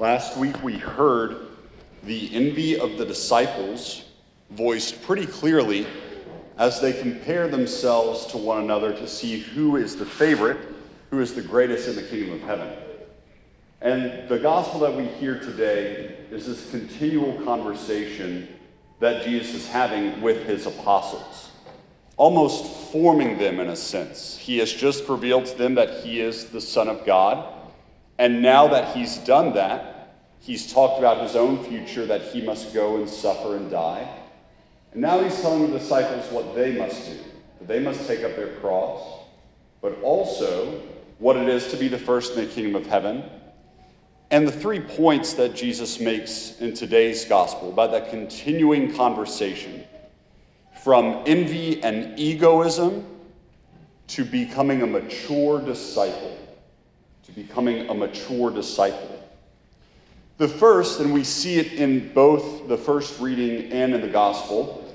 Last week we heard the envy of the disciples voiced pretty clearly as they compare themselves to one another to see who is the favorite, who is the greatest in the kingdom of heaven. And the gospel that we hear today is this continual conversation that Jesus is having with his apostles, almost forming them in a sense. He has just revealed to them that he is the Son of God. And now that he's done that, he's talked about his own future, that he must go and suffer and die. And now he's telling the disciples what they must do that they must take up their cross, but also what it is to be the first in the kingdom of heaven. And the three points that Jesus makes in today's gospel about that continuing conversation from envy and egoism to becoming a mature disciple to becoming a mature disciple. The first, and we see it in both the first reading and in the gospel,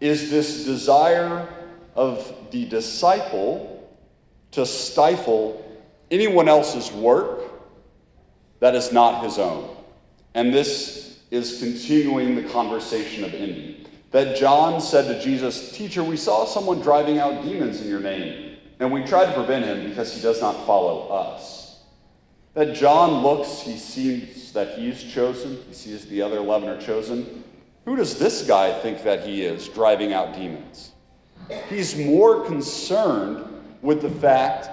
is this desire of the disciple to stifle anyone else's work that is not his own. And this is continuing the conversation of envy. That John said to Jesus, Teacher, we saw someone driving out demons in your name, and we try to prevent him because he does not follow us. That John looks, he sees that he's chosen, he sees the other 11 are chosen. Who does this guy think that he is, driving out demons? He's more concerned with the fact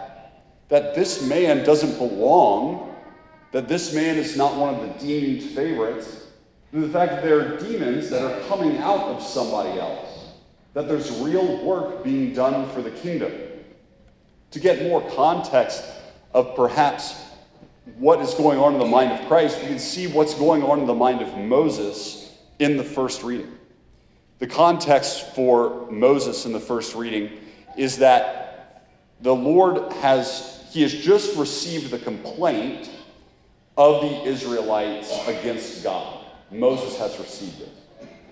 that this man doesn't belong, that this man is not one of the deemed favorites, than the fact that there are demons that are coming out of somebody else, that there's real work being done for the kingdom. To get more context of perhaps what is going on in the mind of Christ, we can see what's going on in the mind of Moses in the first reading. The context for Moses in the first reading is that the Lord has, he has just received the complaint of the Israelites against God. Moses has received it.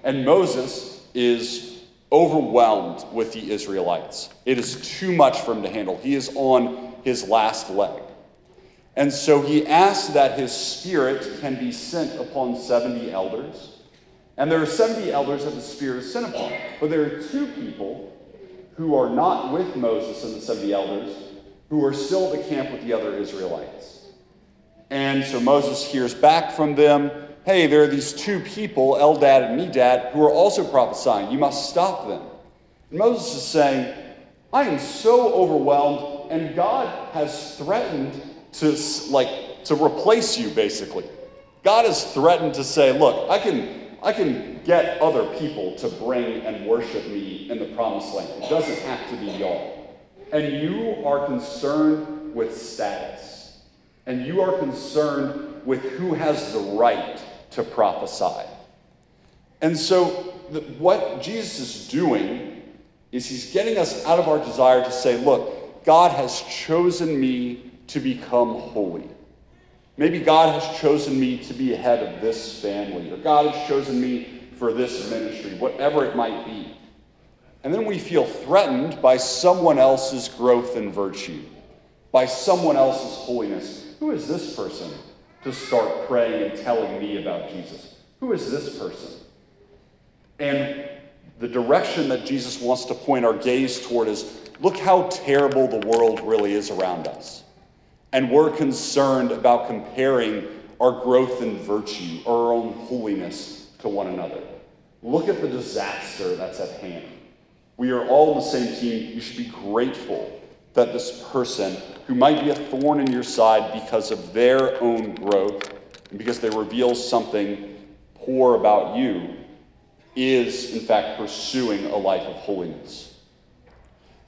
And Moses is overwhelmed with the Israelites. It is too much for him to handle. He is on his last leg. And so he asks that his spirit can be sent upon 70 elders. And there are 70 elders that the spirit is sent upon. But there are two people who are not with Moses and the 70 elders who are still at the camp with the other Israelites. And so Moses hears back from them hey, there are these two people, Eldad and Medad, who are also prophesying. You must stop them. And Moses is saying, I am so overwhelmed, and God has threatened to like to replace you basically. God has threatened to say, look, I can I can get other people to bring and worship me in the promised land. It doesn't have to be y'all. And you are concerned with status. And you are concerned with who has the right to prophesy. And so, the, what Jesus is doing is he's getting us out of our desire to say, look, God has chosen me to become holy. Maybe God has chosen me to be head of this family, or God has chosen me for this ministry, whatever it might be. And then we feel threatened by someone else's growth in virtue, by someone else's holiness. Who is this person to start praying and telling me about Jesus? Who is this person? And the direction that Jesus wants to point our gaze toward is look how terrible the world really is around us. And we're concerned about comparing our growth in virtue, our own holiness to one another. Look at the disaster that's at hand. We are all on the same team. You should be grateful that this person, who might be a thorn in your side because of their own growth and because they reveal something poor about you, is in fact pursuing a life of holiness.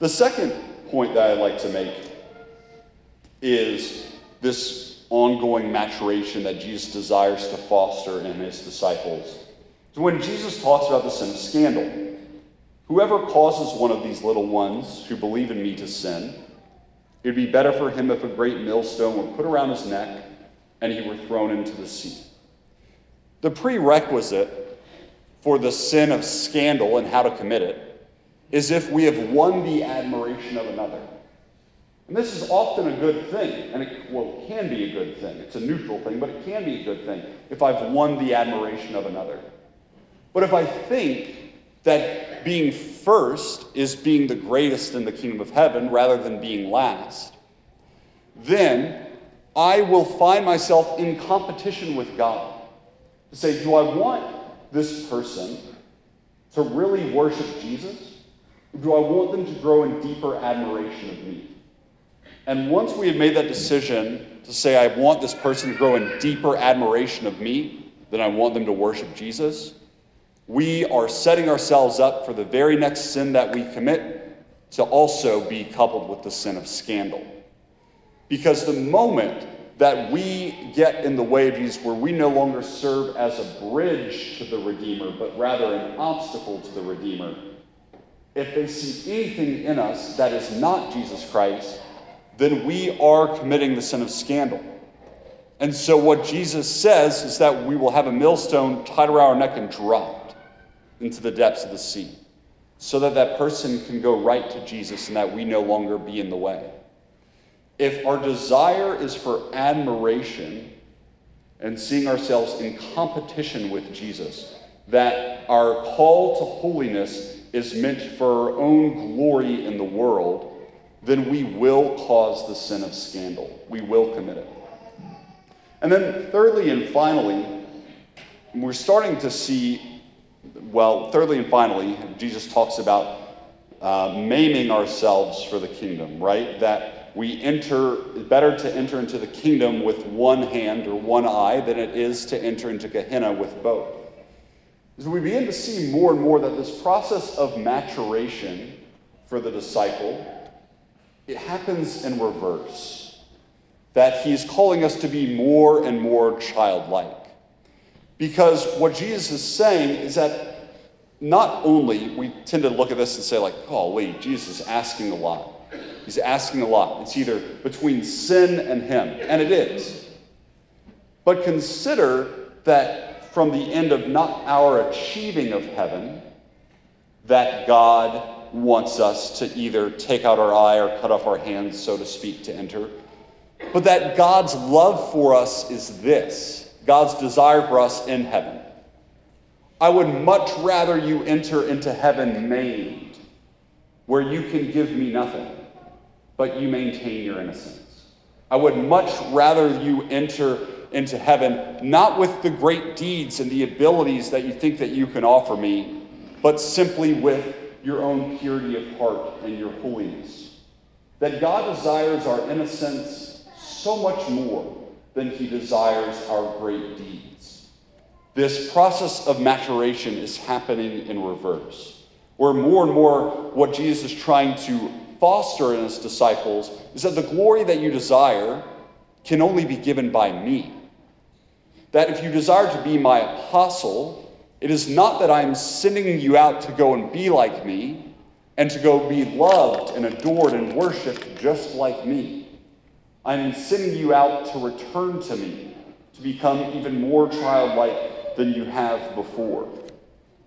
The second point that I'd like to make is this ongoing maturation that Jesus desires to foster in his disciples. So when Jesus talks about the sin of scandal, whoever causes one of these little ones who believe in me to sin, it would be better for him if a great millstone were put around his neck and he were thrown into the sea. The prerequisite for the sin of scandal and how to commit it is if we have won the admiration of another. And this is often a good thing, and it well, can be a good thing. It's a neutral thing, but it can be a good thing if I've won the admiration of another. But if I think that being first is being the greatest in the kingdom of heaven rather than being last, then I will find myself in competition with God to say, do I want this person to really worship Jesus? Or do I want them to grow in deeper admiration of me? And once we have made that decision to say, I want this person to grow in deeper admiration of me than I want them to worship Jesus, we are setting ourselves up for the very next sin that we commit to also be coupled with the sin of scandal. Because the moment that we get in the way of Jesus, where we no longer serve as a bridge to the Redeemer, but rather an obstacle to the Redeemer, if they see anything in us that is not Jesus Christ, then we are committing the sin of scandal. And so, what Jesus says is that we will have a millstone tied around our neck and dropped into the depths of the sea, so that that person can go right to Jesus and that we no longer be in the way. If our desire is for admiration and seeing ourselves in competition with Jesus, that our call to holiness is meant for our own glory in the world, then we will cause the sin of scandal. We will commit it. And then, thirdly and finally, we're starting to see, well, thirdly and finally, Jesus talks about uh, maiming ourselves for the kingdom, right? That we enter, better to enter into the kingdom with one hand or one eye than it is to enter into Gehenna with both. As we begin to see more and more that this process of maturation for the disciple it happens in reverse. That he's calling us to be more and more childlike. Because what Jesus is saying is that not only, we tend to look at this and say, like, oh, wait, Jesus is asking a lot. He's asking a lot. It's either between sin and him, and it is. But consider that from the end of not our achieving of heaven, that God wants us to either take out our eye or cut off our hands, so to speak, to enter. But that God's love for us is this God's desire for us in heaven. I would much rather you enter into heaven maimed, where you can give me nothing, but you maintain your innocence. I would much rather you enter into heaven, not with the great deeds and the abilities that you think that you can offer me, but simply with your own purity of heart and your holiness. That God desires our innocence so much more than he desires our great deeds. This process of maturation is happening in reverse, where more and more what Jesus is trying to foster in his disciples is that the glory that you desire can only be given by me. That if you desire to be my apostle, it is not that I'm sending you out to go and be like me and to go be loved and adored and worshiped just like me. I'm sending you out to return to me, to become even more childlike than you have before,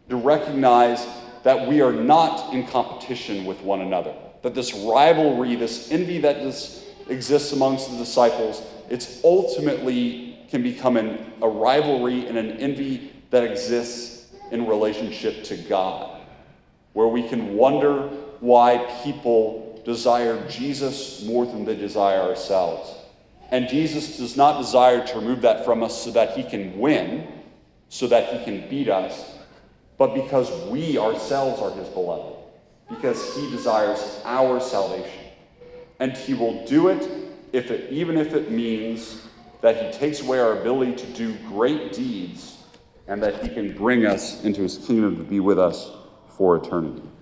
to recognize that we are not in competition with one another, that this rivalry, this envy that this exists amongst the disciples, it's ultimately can become an, a rivalry and an envy that exists in relationship to God, where we can wonder why people desire Jesus more than they desire ourselves. And Jesus does not desire to remove that from us so that he can win, so that he can beat us, but because we ourselves are his beloved, because he desires our salvation. And he will do it if it even if it means that he takes away our ability to do great deeds and that he can bring us into his kingdom to be with us for eternity.